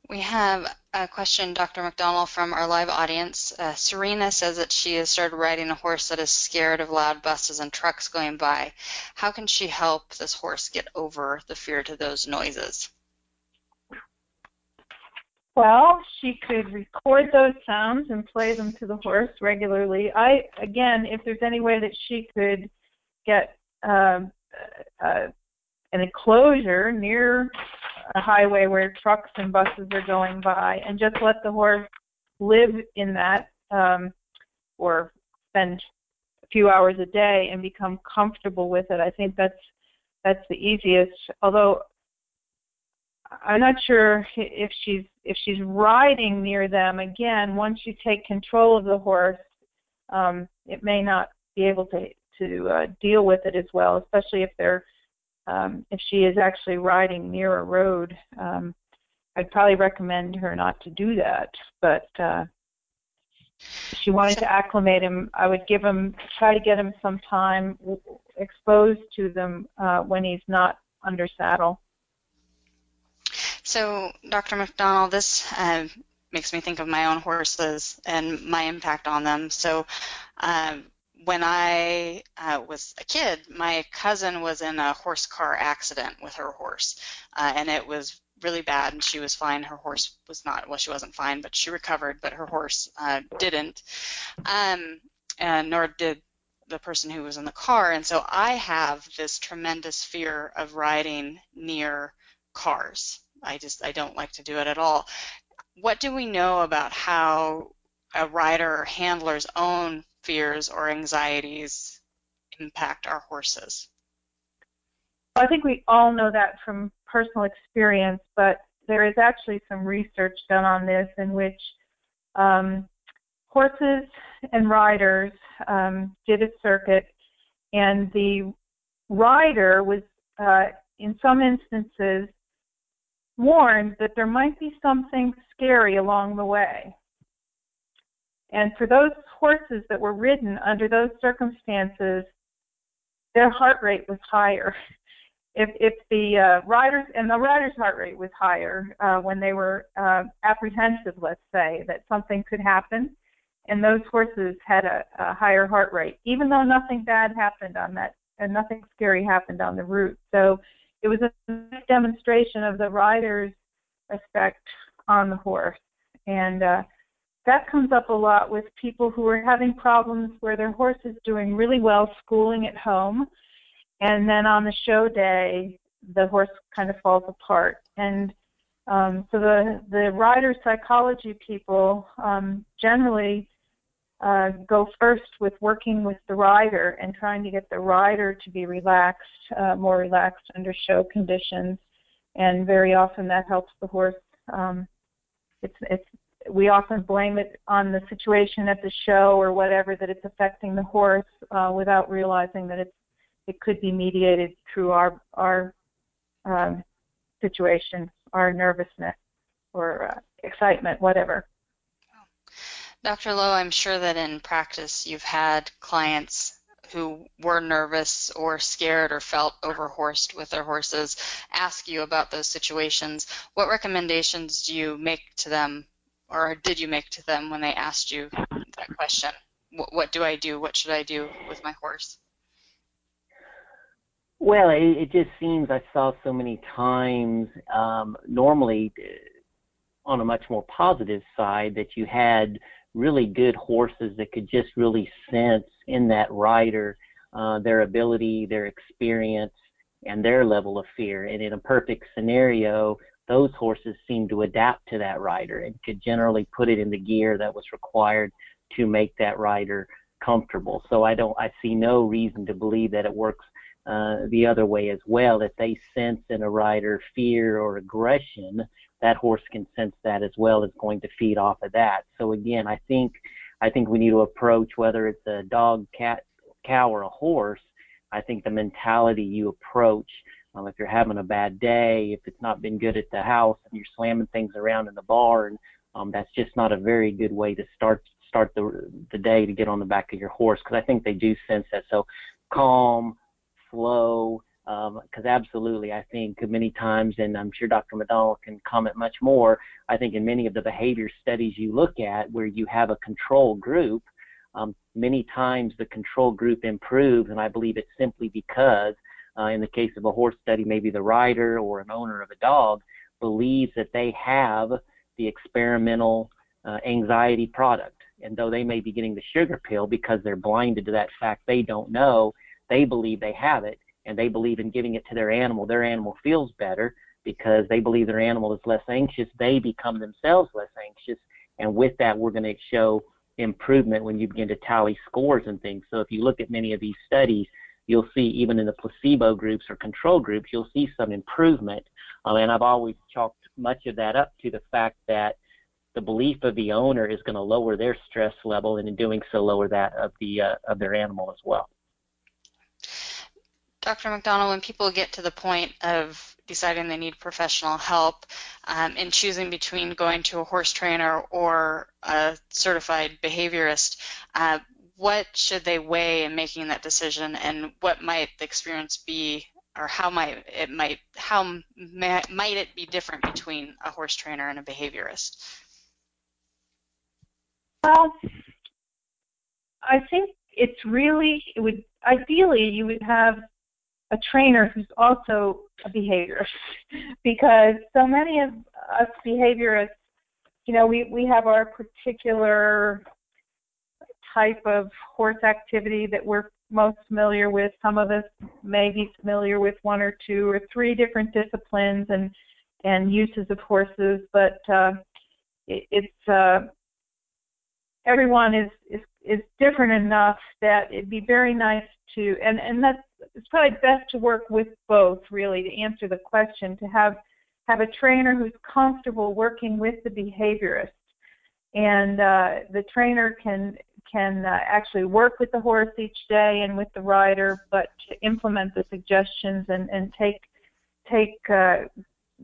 Speaker 1: We have a question, Dr. McDonnell, from our live audience. Uh, Serena says that she has started riding a horse that is scared of loud buses and trucks going by. How can she help this horse get over the fear to those noises?
Speaker 2: Well, she could record those sounds and play them to the horse regularly. I again, if there's any way that she could get um, uh, an enclosure near a highway where trucks and buses are going by, and just let the horse live in that, um, or spend a few hours a day and become comfortable with it. I think that's that's the easiest. Although I'm not sure if she's if she's riding near them. Again, once you take control of the horse, um, it may not be able to to uh, deal with it as well, especially if they're um, if she is actually riding near a road, um, I'd probably recommend her not to do that. But uh, if she wanted to acclimate him, I would give him try to get him some time exposed to them uh, when he's not under saddle.
Speaker 1: So, Dr. McDonnell, this uh, makes me think of my own horses and my impact on them. So, um, when I uh, was a kid, my cousin was in a horse car accident with her horse, uh, and it was really bad. And she was fine. Her horse was not. Well, she wasn't fine, but she recovered. But her horse uh, didn't, um, and nor did the person who was in the car. And so I have this tremendous fear of riding near cars. I just I don't like to do it at all. What do we know about how a rider or handler's own fears or anxieties impact our horses?
Speaker 2: I think we all know that from personal experience, but there is actually some research done on this in which um, horses and riders um, did a circuit, and the rider was, uh, in some instances, warned that there might be something scary along the way. And for those horses that were ridden under those circumstances, their heart rate was higher. If if the uh, riders and the riders' heart rate was higher uh, when they were uh, apprehensive, let's say that something could happen, and those horses had a, a higher heart rate, even though nothing bad happened on that and nothing scary happened on the route. So it was a demonstration of the rider's respect on the horse, and uh, that comes up a lot with people who are having problems where their horse is doing really well schooling at home and then on the show day the horse kind of falls apart and um, so the the rider psychology people um, generally uh, go first with working with the rider and trying to get the rider to be relaxed, uh, more relaxed under show conditions, and very often that helps the horse. Um, it's it's we often blame it on the situation at the show or whatever that it's affecting the horse uh, without realizing that it's it could be mediated through our our um, situation, our nervousness or uh, excitement, whatever.
Speaker 1: Dr. Lowe, I'm sure that in practice you've had clients who were nervous or scared or felt overhorsed with their horses ask you about those situations. What recommendations do you make to them or did you make to them when they asked you that question? What, what do I do? What should I do with my horse?
Speaker 3: Well, it, it just seems I saw so many times. Um, normally, uh, on a much more positive side, that you had really good horses that could just really sense in that rider uh, their ability, their experience, and their level of fear. And in a perfect scenario, those horses seemed to adapt to that rider and could generally put it in the gear that was required to make that rider comfortable. So I don't, I see no reason to believe that it works uh, the other way as well. If they sense in a rider fear or aggression, that horse can sense that as well as going to feed off of that. So again, I think, I think we need to approach whether it's a dog, cat, cow, or a horse. I think the mentality you approach Um, if you're having a bad day, if it's not been good at the house and you're slamming things around in the barn, um, that's just not a very good way to start start the the day to get on the back of your horse because I think they do sense that. So calm, flow, because um, absolutely, I think many times, and I'm sure Dr. McDonnell can comment much more. I think in many of the behavior studies you look at where you have a control group, um, many times the control group improves, and I believe it's simply because, uh, in the case of a horse study, maybe the rider or an owner of a dog believes that they have the experimental uh, anxiety product. And though they may be getting the sugar pill because they're blinded to that fact they don't know, they believe they have it and they believe in giving it to their animal. Their animal feels better because they believe their animal is less anxious. They become themselves less anxious. And with that, we're going to show improvement when you begin to tally scores and things. So if you look at many of these studies, you'll see even in the placebo groups or control groups, you'll see some improvement. Um, and I've always chalked much of that up to the fact that the belief of the owner is going to lower their stress level, and in doing so, lower that of the uh, of their animal as well.
Speaker 1: Dr. McDonnell, when people get to the point of deciding they need professional help um, in choosing between going to a horse trainer or a certified behaviorist, uh, what should they weigh in making that decision, and what might the experience be, or how might it might how might it be different between a horse trainer and a behaviorist?
Speaker 2: Well, I think it's really it would ideally you would have a trainer who's also a behaviorist because so many of us behaviorists, you know, we, we have our particular type of horse activity that we're most familiar with. Some of us may be familiar with one or two or three different disciplines and and uses of horses, but uh, it, it's uh, everyone is, is is different enough that it'd be very nice to and and that's it's probably best to work with both really to answer the question to have have a trainer who's comfortable working with the behaviorist and uh, the trainer can can uh, actually work with the horse each day and with the rider but to implement the suggestions and and take take uh,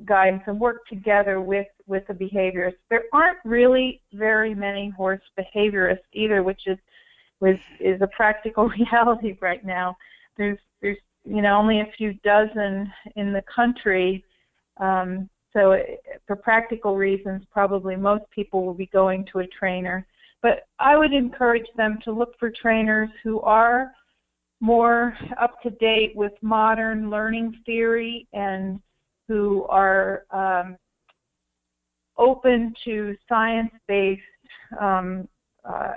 Speaker 2: guidance and work together with with the behaviorists there aren't really very many horse behaviorists either which is which is a practical reality right now there's there's you know only a few dozen in the country. Um, so it, for practical reasons, probably most people will be going to a trainer. But I would encourage them to look for trainers who are more up to date with modern learning theory and who are um, open to science-based um, uh,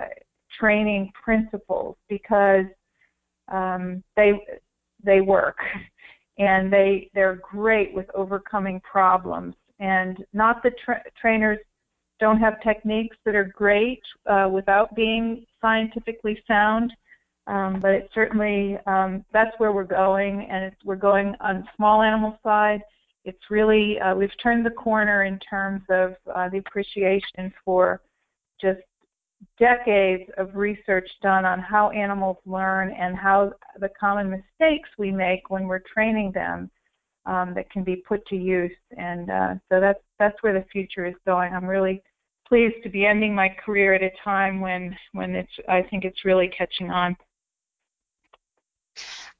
Speaker 2: training principles because um, they they work and they they're great with overcoming problems. And not the tra- trainers don't have techniques that are great uh, without being scientifically sound um, but it certainly um, that's where we're going and we're going on small animal side it's really uh, we've turned the corner in terms of uh, the appreciation for just decades of research done on how animals learn and how the common mistakes we make when we're training them um, that can be put to use. And uh, so that's that's where the future is going. I'm really pleased to be ending my career at a time when when it's I think it's really catching on.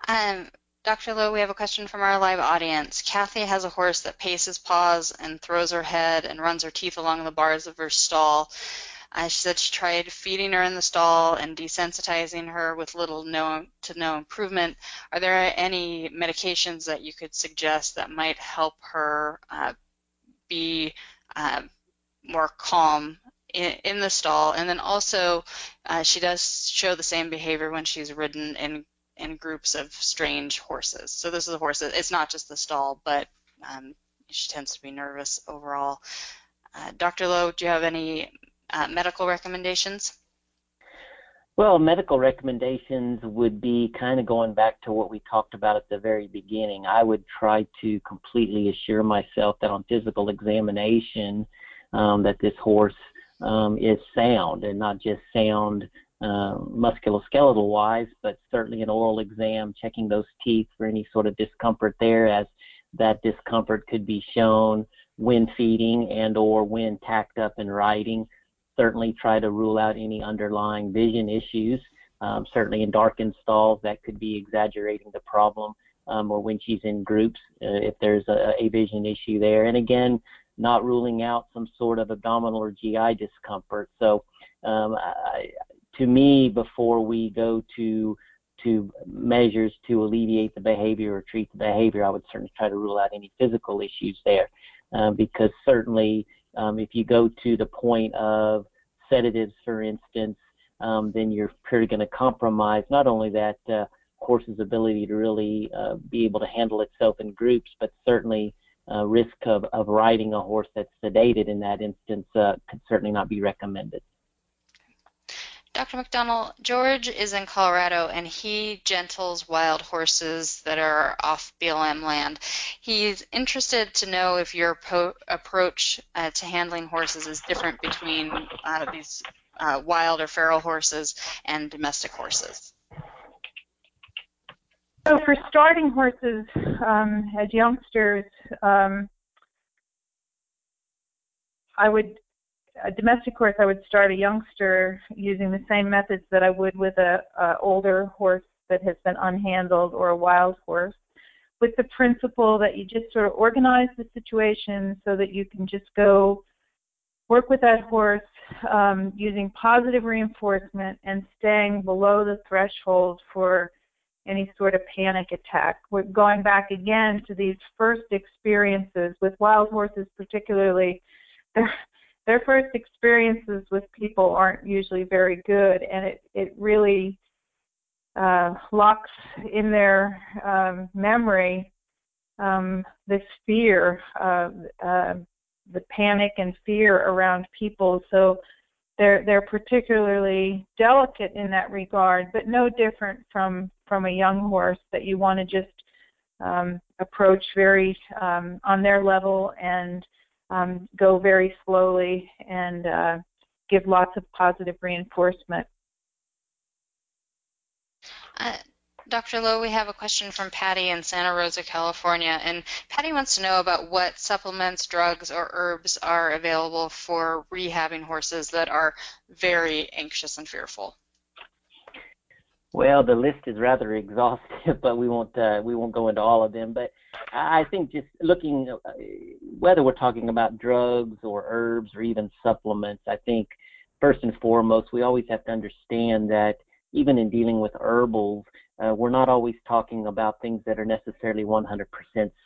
Speaker 1: Um, Dr. Lowe, we have a question from our live audience. Kathy has a horse that paces paws and throws her head and runs her teeth along the bars of her stall. Uh, she said she tried feeding her in the stall and desensitizing her with little no to no improvement. Are there any medications that you could suggest that might help her uh, be uh, more calm in, in, the stall? And then also, uh, she does show the same behavior when she's ridden in in groups of strange horses. So this is a horse. It's not just the stall, but um, she tends to be nervous overall. Uh, Dr. Lowe, do you have any uh, medical recommendations?
Speaker 3: Well, medical recommendations would be kind of going back to what we talked about at the very beginning. I would try to completely assure myself that on physical examination um, that this horse um, is sound and not just sound uh, musculoskeletal wise, but certainly an oral exam, checking those teeth for any sort of discomfort there as that discomfort could be shown when feeding and or when tacked up and riding. Certainly try to rule out any underlying vision issues. Um, certainly in darkened stalls, that could be exaggerating the problem, um, or when she's in groups, uh, if there's a, a vision issue there. And again, not ruling out some sort of abdominal or GI discomfort. So, um, I, to me, before we go to to measures to alleviate the behavior or treat the behavior, I would certainly try to rule out any physical issues there, uh, because certainly um, if you go to the point of sedatives, for instance, um, then you're pretty going to compromise not only that uh, horse's ability to really uh, be able to handle itself in groups, but certainly uh, risk of, of riding a horse that's sedated in that instance uh, could certainly not be recommended.
Speaker 1: Dr. McDonnell, George is in Colorado and he gentles wild horses that are off BLM land. He's interested to know if your po- approach uh, to handling horses is different between uh, these uh, wild or feral horses and domestic horses.
Speaker 2: So for starting horses um, as youngsters, um, I would a domestic horse. I would start a youngster using the same methods that I would with a, a older horse that has been unhandled or a wild horse, with the principle that you just sort of organize the situation so that you can just go work with that horse um, using positive reinforcement and staying below the threshold for any sort of panic attack. We're going back again to these first experiences with wild horses, particularly. Their, their first experiences with people aren't usually very good, and it, it really uh, locks in their um, memory um, this fear, uh, the panic and fear around people. So they're they're particularly delicate in that regard, but no different from from a young horse that you want to just um, approach very um, on their level and um, go very slowly and uh, give lots of positive reinforcement.
Speaker 1: Uh, Dr. Lowe, we have a question from Patty in Santa Rosa, California, and Patty wants to know about what supplements, drugs, or herbs are available for rehabbing horses that are very anxious and fearful.
Speaker 3: Well, the list is rather exhaustive, but we won't uh, we won't go into all of them. But I think just looking uh, whether we're talking about drugs or herbs or even supplements, I think first and foremost we always have to understand that even in dealing with herbals, uh, we're not always talking about things that are necessarily 100%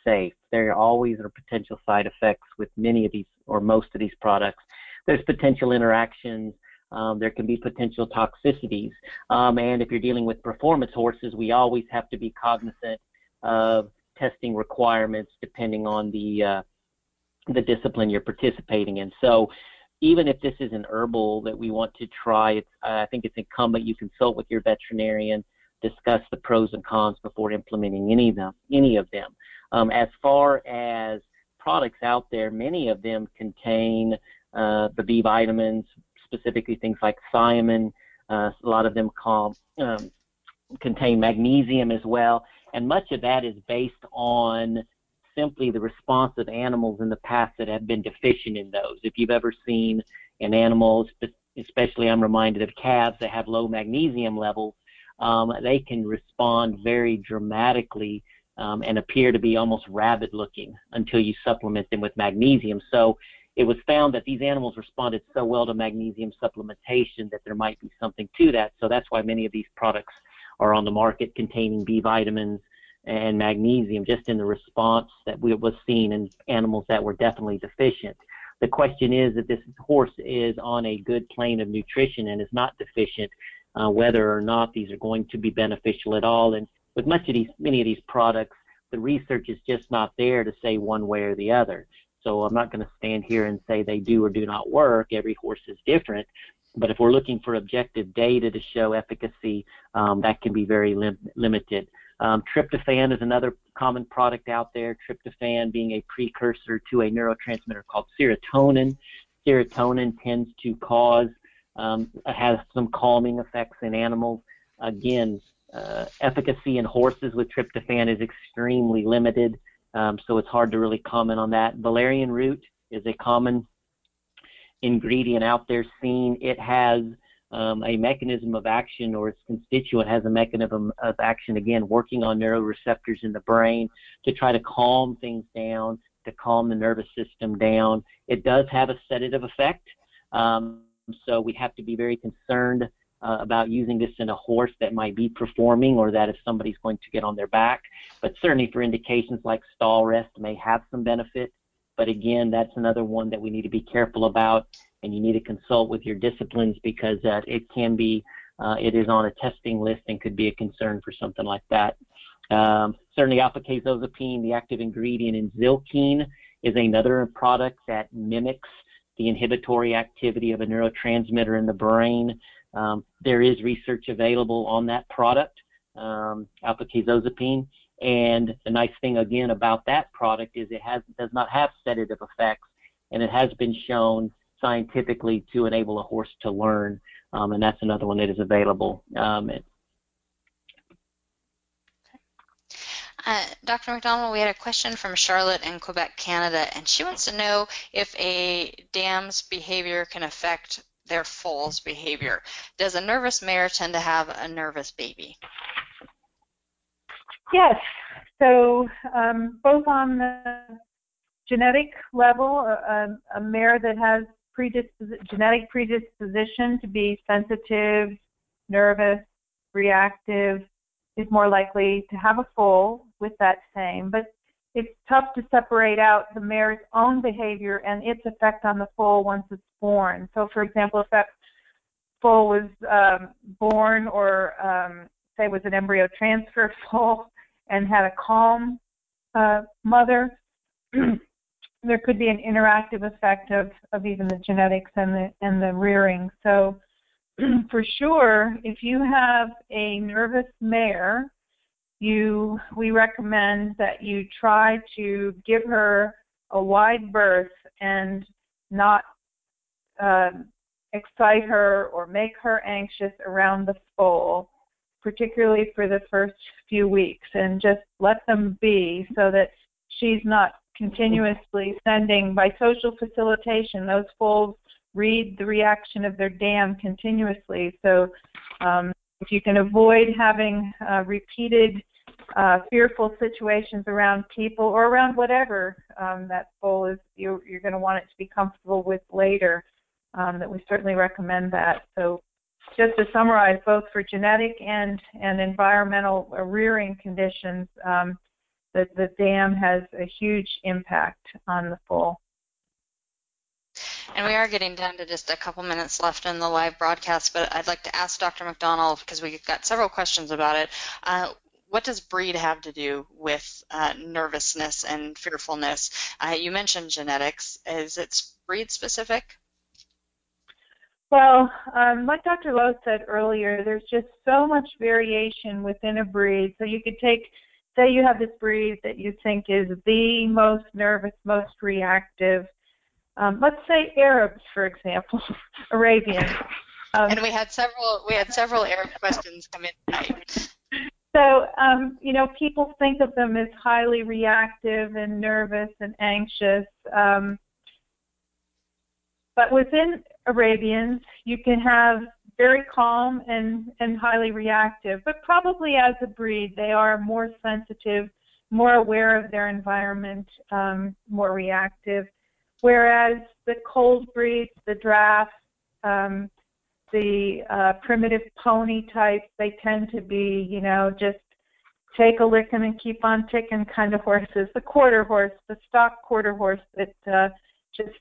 Speaker 3: safe. There always are potential side effects with many of these or most of these products. There's potential interactions. Um, there can be potential toxicities. Um, and if you're dealing with performance horses, we always have to be cognizant of testing requirements depending on the uh, the discipline you're participating in. So even if this is an herbal that we want to try, it's, I think it's incumbent you consult with your veterinarian, discuss the pros and cons before implementing any of them. Any of them. Um, as far as products out there, many of them contain uh, the B vitamins, specifically things like thiamine. Uh, a lot of them call, um, contain magnesium as well, and much of that is based on simply the response of animals in the past that have been deficient in those. If you've ever seen an animal, especially I'm reminded of calves that have low magnesium levels, um, they can respond very dramatically um, and appear to be almost rabid looking until you supplement them with magnesium. So it was found that these animals responded so well to magnesium supplementation that there might be something to that. So that's why many of these products are on the market containing B vitamins and magnesium just in the response that was seen in animals that were definitely deficient. The question is that this horse is on a good plane of nutrition and is not deficient, uh, whether or not these are going to be beneficial at all. And with much of these, many of these products, the research is just not there to say one way or the other. So I'm not going to stand here and say they do or do not work. Every horse is different. But if we're looking for objective data to show efficacy, um, that can be very lim- limited. Um, tryptophan is another common product out there. Tryptophan being a precursor to a neurotransmitter called serotonin. Serotonin tends to cause, um, has some calming effects in animals. Again, uh, efficacy in horses with tryptophan is extremely limited. Um, so it's hard to really comment on that. Valerian root is a common ingredient out there seen. It has um, a mechanism of action or its constituent has a mechanism of action, again, working on neuroreceptors in the brain to try to calm things down, to calm the nervous system down. It does have a sedative effect, um, so we have to be very concerned uh, about using this in a horse that might be performing or that if somebody's going to get on their back. But certainly for indications like stall rest may have some benefit. But again, that's another one that we need to be careful about and you need to consult with your disciplines because uh, it can be, uh, it is on a testing list and could be a concern for something like that. Um, certainly alpha-casozepine, the active ingredient in Zylkene, is another product that mimics the inhibitory activity of a neurotransmitter in the brain. Um, there is research available on that product, um, alpha-casozepine, and the nice thing again about that product is it has does not have sedative effects, and it has been shown scientifically to enable a horse to learn, um, and that's another one that is available. Um,
Speaker 1: uh, Dr. McDonnell, we had a question from Charlotte in Quebec, Canada, and she wants to know if a dam's behavior can affect their foal's behavior. Does a nervous mare tend to have a nervous baby?
Speaker 2: Yes. So um, both on the genetic level, a, a mare that has predispos- genetic predisposition to be sensitive, nervous, reactive, is more likely to have a foal with that same. But it's tough to separate out the mare's own behavior and its effect on the foal once it's born. So, for example, if that foal was um, born or, um, say, was an embryo transfer foal and had a calm uh, mother, there could be an interactive effect of, of even the genetics and the and the rearing. So for sure, if you have a nervous mare, you we recommend that you try to give her a wide berth and not uh, excite her or make her anxious around the foal, particularly for the first few weeks, and just let them be so that she's not continuously sending by social facilitation. Those foals read the reaction of their dam continuously. So um, if you can avoid having uh, repeated uh, fearful situations around people or around whatever um, that foal is, you're, you're going to want it to be comfortable with later. Um, that we certainly recommend that. So just to summarize, both for genetic and, and environmental rearing conditions, um, the, the dam has a huge impact on the foal.
Speaker 1: And we are getting down to just a couple minutes left in the live broadcast, but I'd like to ask Dr. McDonnell, because we've got several questions about it, uh, what does breed have to do with uh, nervousness and fearfulness? Uh, you mentioned genetics. Is it breed specific?
Speaker 2: Well, um, like Dr. Lowe said earlier, there's just so much variation within a breed. So you could take say you have this breed that you think is the most nervous, most reactive. Um, let's say Arabs, for example, Arabian.
Speaker 1: Um, and we had several we had several Arab questions come in tonight.
Speaker 2: So um, you know, people think of them as highly reactive and nervous and anxious. Um, but within Arabians, you can have very calm and, and highly reactive, but probably as a breed, they are more sensitive, more aware of their environment, um, more reactive. Whereas the cold breeds, the draft, um, the uh, primitive pony types, they tend to be, you know, just take a licking and keep on ticking kind of horses. The quarter horse, the stock quarter horse that uh, just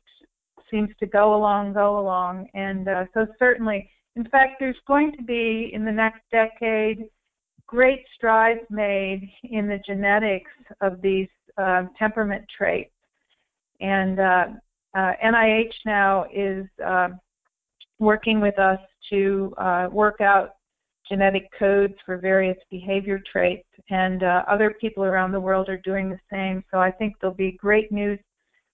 Speaker 2: seems to go along, go along. And uh, so certainly in fact, there's going to be in the next decade great strides made in the genetics of these uh, temperament traits. And uh, uh, NIH now is um, working with us to uh, work out genetic codes for various behavior traits, and uh, other people around the world are doing the same. So I think there'll be great news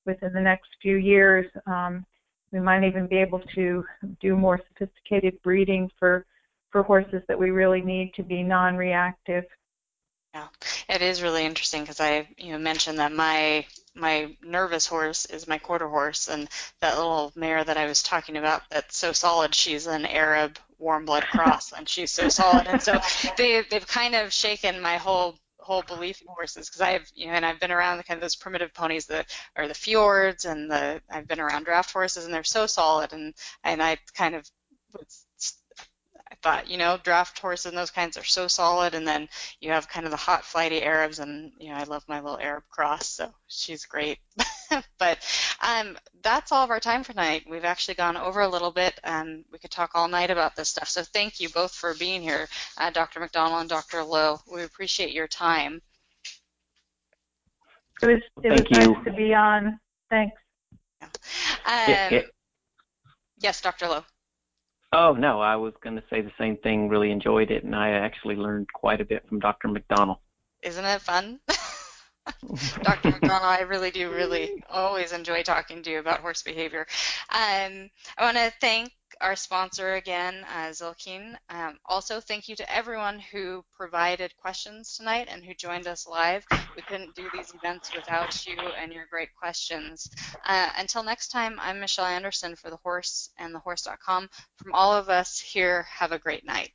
Speaker 2: within the next few years um, we might even be able to do more sophisticated breeding for for horses that we really need to be non-reactive.
Speaker 1: Yeah, it is really interesting because I you know mentioned that my my nervous horse is my quarter horse, and that little mare that I was talking about that's so solid, she's an Arab warm blood cross, and she's so solid, and so they they've kind of shaken my whole whole belief in horses because I've you know and I've been around the kind of those primitive ponies that are the fjords and the I've been around draft horses and they're so solid and and I kind of was I thought, you know, draft horses and those kinds are so solid, and then you have kind of the hot, flighty Arabs, and you know, I love my little Arab cross, so she's great. but um, that's all of our time for tonight. We've actually gone over a little bit, and we could talk all night about this stuff. So thank you both for being here, uh, Dr. McDonnell and Dr. Lowe. We appreciate your time.
Speaker 2: It was, it
Speaker 3: Thank
Speaker 2: was
Speaker 3: you.
Speaker 2: nice to be on. Thanks.
Speaker 1: Um,
Speaker 3: Yeah, yeah.
Speaker 1: Yes, Dr. Lowe.
Speaker 3: Oh no, I was going to say the same thing. Really enjoyed it, and I actually learned quite a bit from Dr. McDonnell.
Speaker 1: Isn't it fun? Dr. McDonnell, I really do really always enjoy talking to you about horse behavior. Um, I want to thank our sponsor again, uh, Zylkene. Um, also, thank you to everyone who provided questions tonight and who joined us live. We couldn't do these events without you and your great questions. Uh, until next time, I'm Michelle Anderson for The Horse and TheHorse.com. From all of us here, have a great night.